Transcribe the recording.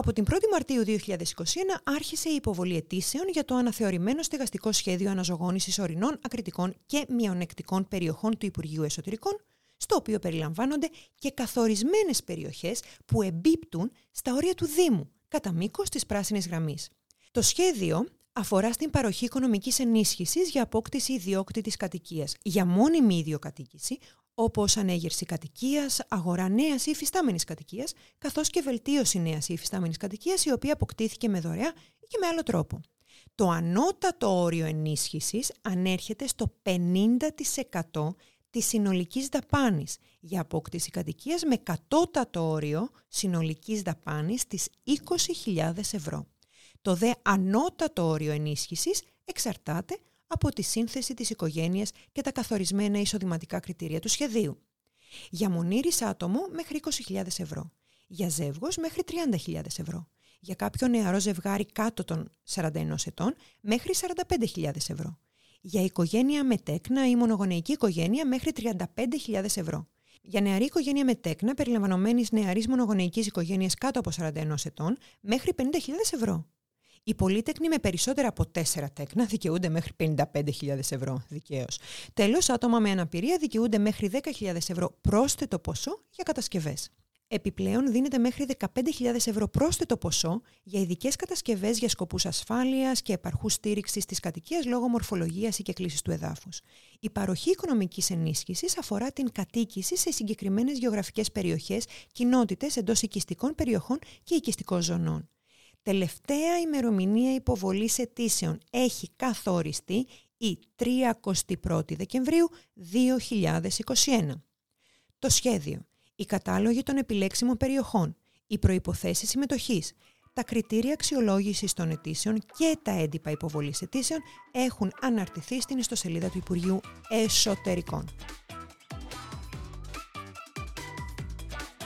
Από την 1η Μαρτίου 2021 άρχισε η υποβολή αιτήσεων για το αναθεωρημένο στεγαστικό σχέδιο αναζωγόνησης ορεινών, ακριτικών και μειονεκτικών περιοχών του Υπουργείου Εσωτερικών, στο οποίο περιλαμβάνονται και καθορισμένες περιοχές που εμπίπτουν στα όρια του Δήμου, κατά μήκος της πράσινης γραμμής. Το σχέδιο αφορά στην παροχή οικονομικής ενίσχυσης για απόκτηση ιδιόκτητης κατοικίας, για μόνιμη ιδιοκατοίκηση, όπως ανέγερση κατοικίας, αγορά νέας ή υφιστάμενης κατοικίας, καθώς και βελτίωση νέας ή υφιστάμενης κατοικίας, η οποία αποκτήθηκε με δωρεά ή και με άλλο τρόπο. Το ανώτατο όριο ενίσχυσης ανέρχεται στο 50% της συνολικής δαπάνης για απόκτηση κατοικίας με κατώτατο όριο συνολικής δαπάνης της 20.000 ευρώ. Το δε ανώτατο όριο ενίσχυσης εξαρτάται από τη σύνθεση της οικογένειας και τα καθορισμένα εισοδηματικά κριτήρια του σχεδίου. Για μονήρης άτομο μέχρι 20.000 ευρώ. Για ζεύγος μέχρι 30.000 ευρώ. Για κάποιο νεαρό ζευγάρι κάτω των 41 ετών μέχρι 45.000 ευρώ. Για οικογένεια με τέκνα ή μονογονεϊκή οικογένεια μέχρι 35.000 ευρώ. Για νεαρή οικογένεια με τέκνα, περιλαμβανομένης νεαρής μονογονεϊκής οικογένειας κάτω από 41 ετών, μέχρι 50.000 ευρώ. Οι πολίτεκνοι με περισσότερα από τέσσερα τέκνα δικαιούνται μέχρι 55.000 ευρώ δικαίως. Τέλο, άτομα με αναπηρία δικαιούνται μέχρι 10.000 ευρώ πρόσθετο ποσό για κατασκευές. Επιπλέον, δίνεται μέχρι 15.000 ευρώ πρόσθετο ποσό για ειδικές κατασκευές για σκοπούς ασφάλειας και επαρχούς στήριξης της κατοικίας λόγω μορφολογίας ή και κλίση του εδάφους. Η παροχή οικονομικής ενίσχυσης αφορά την κατοίκηση σε συγκεκριμένες γεωγραφικές περιοχές, κοινότητες εντός οικιστικών περιοχών και οικιστικών ζωνών τελευταία ημερομηνία υποβολής αιτήσεων έχει καθοριστεί η 31η Δεκεμβρίου 2021. Το σχέδιο, οι κατάλογοι των επιλέξιμων περιοχών, οι προϋποθέσεις συμμετοχής, τα κριτήρια αξιολόγησης των αιτήσεων και τα έντυπα υποβολής αιτήσεων έχουν αναρτηθεί στην ιστοσελίδα του Υπουργείου Εσωτερικών.